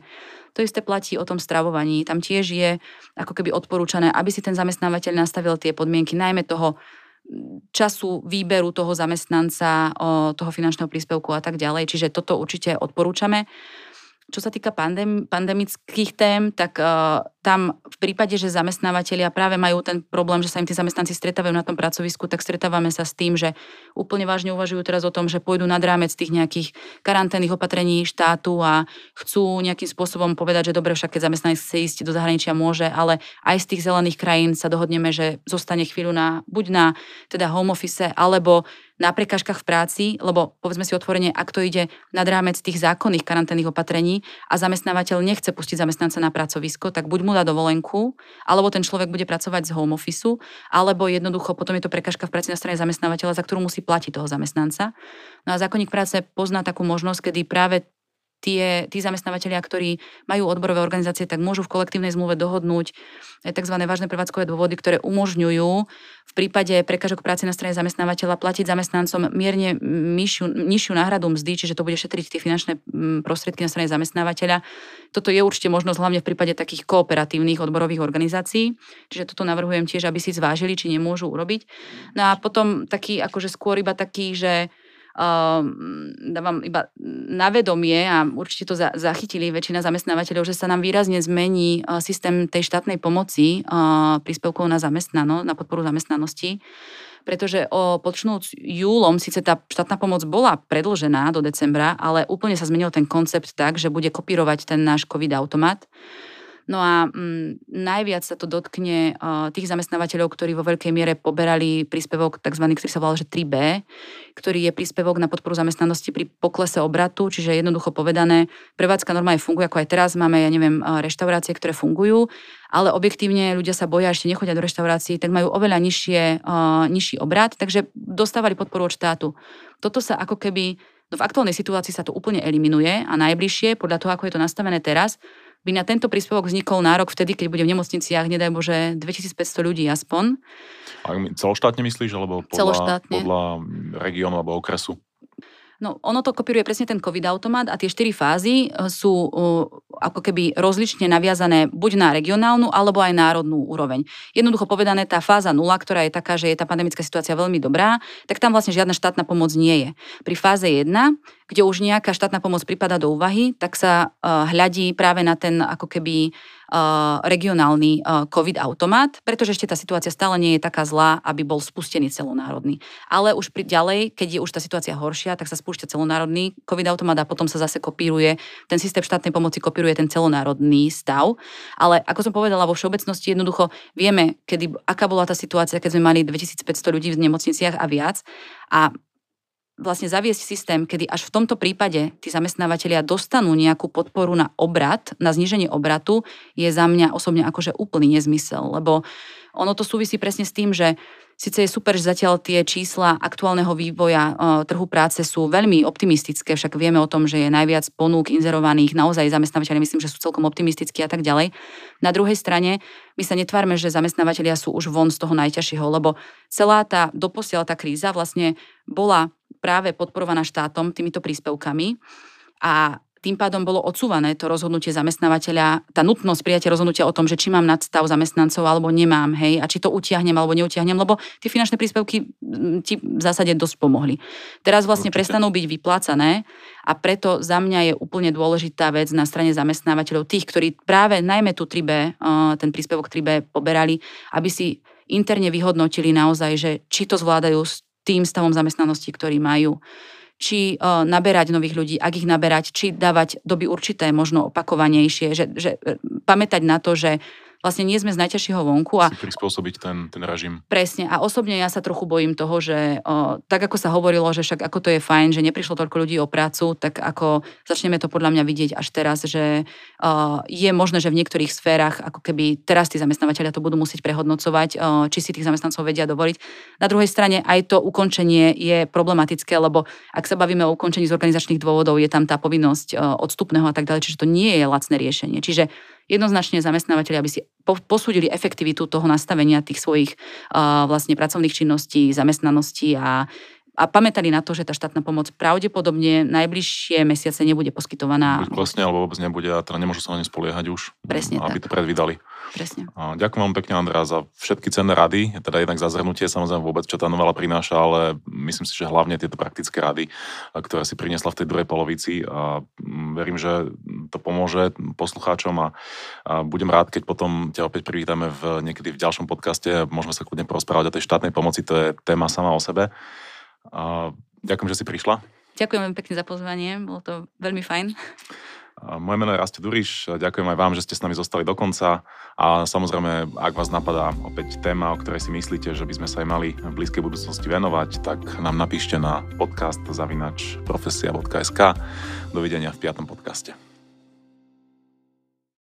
Speaker 1: To isté platí o tom stravovaní. Tam tiež je ako keby odporúčané, aby si ten zamestnávateľ nastavil tie podmienky, najmä toho času výberu toho zamestnanca, toho finančného príspevku a tak ďalej. Čiže toto určite odporúčame. Čo sa týka pandem, pandemických tém, tak uh, tam v prípade, že zamestnávateľia práve majú ten problém, že sa im tí zamestnanci stretávajú na tom pracovisku, tak stretávame sa s tým, že úplne vážne uvažujú teraz o tom, že pôjdu nad rámec tých nejakých karanténnych opatrení štátu a chcú nejakým spôsobom povedať, že dobre, však keď zamestnanec chce ísť do zahraničia môže, ale aj z tých zelených krajín sa dohodneme, že zostane chvíľu na, buď na teda home office, alebo na prekažkách v práci, lebo povedzme si otvorene, ak to ide nad rámec tých zákonných karanténnych opatrení a zamestnávateľ nechce pustiť zamestnanca na pracovisko, tak buď mu dá dovolenku, alebo ten človek bude pracovať z home office, alebo jednoducho potom je to prekažka v práci na strane zamestnávateľa, za ktorú musí platiť toho zamestnanca. No a zákonník práce pozná takú možnosť, kedy práve tie, tí zamestnávateľia, ktorí majú odborové organizácie, tak môžu v kolektívnej zmluve dohodnúť tzv. vážne prevádzkové dôvody, ktoré umožňujú v prípade prekažok práce na strane zamestnávateľa platiť zamestnancom mierne nižšiu, nižšiu náhradu mzdy, čiže to bude šetriť tie finančné mm, prostriedky na strane zamestnávateľa. Toto je určite možnosť hlavne v prípade takých kooperatívnych odborových organizácií, čiže toto navrhujem tiež, aby si zvážili, či nemôžu urobiť. No a potom taký, akože skôr iba taký, že dávam iba na vedomie a určite to zachytili väčšina zamestnávateľov, že sa nám výrazne zmení eh, systém tej štátnej pomoci eh, príspevkov na zamestnano, na podporu zamestnanosti. Pretože o, počnúc júlom síce tá štátna pomoc bola predlžená do decembra, ale úplne sa zmenil ten koncept tak, že bude kopírovať ten náš COVID automat No a mm, najviac sa to dotkne uh, tých zamestnávateľov, ktorí vo veľkej miere poberali príspevok tzv. ktorý sa volal že 3B, ktorý je príspevok na podporu zamestnanosti pri poklese obratu, čiže jednoducho povedané, prevádzka normálne funguje, ako aj teraz máme, ja neviem, reštaurácie, ktoré fungujú, ale objektívne ľudia sa boja, ešte nechodia do reštaurácií, tak majú oveľa nižšie, uh, nižší obrad, takže dostávali podporu od štátu. Toto sa ako keby, no v aktuálnej situácii sa to úplne eliminuje a najbližšie, podľa toho, ako je to nastavené teraz, by na tento príspevok vznikol nárok vtedy, keď bude v nemocniciach, nedaj Bože, 2500 ľudí aspoň.
Speaker 2: A celoštátne myslíš, alebo podľa, celoštátne. podľa regiónu alebo okresu?
Speaker 1: No, ono to kopíruje presne ten COVID automat a tie štyri fázy e, sú uh, ako keby rozlične naviazané buď na regionálnu alebo aj národnú úroveň. Jednoducho povedané, tá fáza nula, ktorá je taká, že je tá pandemická situácia veľmi dobrá, tak tam vlastne žiadna štátna pomoc nie je. Pri fáze 1, kde už nejaká štátna pomoc prípada do úvahy, tak sa uh, hľadí práve na ten ako keby Eh, regionálny eh, COVID automat, pretože ešte tá situácia stále nie je taká zlá, aby bol spustený celonárodný. Ale už pri, ďalej, keď je už tá situácia horšia, tak sa spúšťa celonárodný COVID automat a potom sa zase kopíruje, ten systém štátnej pomoci kopíruje ten celonárodný stav. Ale ako som povedala, vo všeobecnosti jednoducho vieme, kedy, aká bola tá situácia, keď sme mali 2500 ľudí v nemocniciach a viac. A vlastne zaviesť systém, kedy až v tomto prípade tí zamestnávateľia dostanú nejakú podporu na obrat, na zníženie obratu, je za mňa osobne akože úplný nezmysel, lebo ono to súvisí presne s tým, že Sice je super, že zatiaľ tie čísla aktuálneho vývoja e, trhu práce sú veľmi optimistické, však vieme o tom, že je najviac ponúk inzerovaných, naozaj zamestnávateľe myslím, že sú celkom optimistickí a tak ďalej. Na druhej strane, my sa netvárme, že zamestnávateľia sú už von z toho najťažšieho, lebo celá tá doposiaľ tá kríza vlastne bola práve podporovaná štátom týmito príspevkami a tým pádom bolo odsúvané to rozhodnutie zamestnávateľa, tá nutnosť prijatia rozhodnutia o tom, že či mám nadstav zamestnancov alebo nemám, hej, a či to utiahnem alebo neutiahnem, lebo tie finančné príspevky mm, ti v zásade dosť pomohli. Teraz vlastne Určite. prestanú byť vyplácané a preto za mňa je úplne dôležitá vec na strane zamestnávateľov, tých, ktorí práve najmä tu 3B, ten príspevok 3B poberali, aby si interne vyhodnotili naozaj, že či to zvládajú s tým stavom zamestnanosti, ktorý majú. Či uh, naberať nových ľudí, ak ich naberať, či dávať doby určité, možno opakovanejšie, že, že e, pamätať na to, že vlastne nie sme z najťažšieho vonku.
Speaker 2: A, si prispôsobiť ten, ten režim.
Speaker 1: Presne. A osobne ja sa trochu bojím toho, že o, tak ako sa hovorilo, že však ako to je fajn, že neprišlo toľko ľudí o prácu, tak ako začneme to podľa mňa vidieť až teraz, že o, je možné, že v niektorých sférach, ako keby teraz tí zamestnávateľia to budú musieť prehodnocovať, o, či si tých zamestnancov vedia dovoliť. Na druhej strane aj to ukončenie je problematické, lebo ak sa bavíme o ukončení z organizačných dôvodov, je tam tá povinnosť odstupného a tak ďalej, čiže to nie je lacné riešenie. Čiže jednoznačne zamestnávateľi, aby si posúdili efektivitu toho nastavenia tých svojich uh, vlastne pracovných činností, zamestnanosti a a pamätali na to, že tá štátna pomoc pravdepodobne najbližšie mesiace nebude poskytovaná.
Speaker 2: Klesne, alebo vôbec nebude a teda nemôžu sa na ne spoliehať už.
Speaker 1: Presne
Speaker 2: Aby
Speaker 1: tak.
Speaker 2: to predvídali.
Speaker 1: Presne.
Speaker 2: A ďakujem vám pekne, Andrea, za všetky cenné rady, teda jednak za zhrnutie samozrejme vôbec, čo tá novela prináša, ale myslím si, že hlavne tieto praktické rady, ktoré si priniesla v tej druhej polovici a mm, verím, že to pomôže poslucháčom a, a budem rád, keď potom ťa opäť privítame v, niekedy v ďalšom podcaste. Môžeme sa kľudne porozprávať o tej štátnej pomoci, to je téma sama o sebe. Ďakujem, že si prišla.
Speaker 1: Ďakujem veľmi pekne za pozvanie, bolo to veľmi fajn.
Speaker 2: Moje meno je Raste Duriš, ďakujem aj vám, že ste s nami zostali do konca a samozrejme, ak vás napadá opäť téma, o ktorej si myslíte, že by sme sa aj mali v blízkej budúcnosti venovať, tak nám napíšte na podcast zavinač profesia.sk. Dovidenia v piatom podcaste.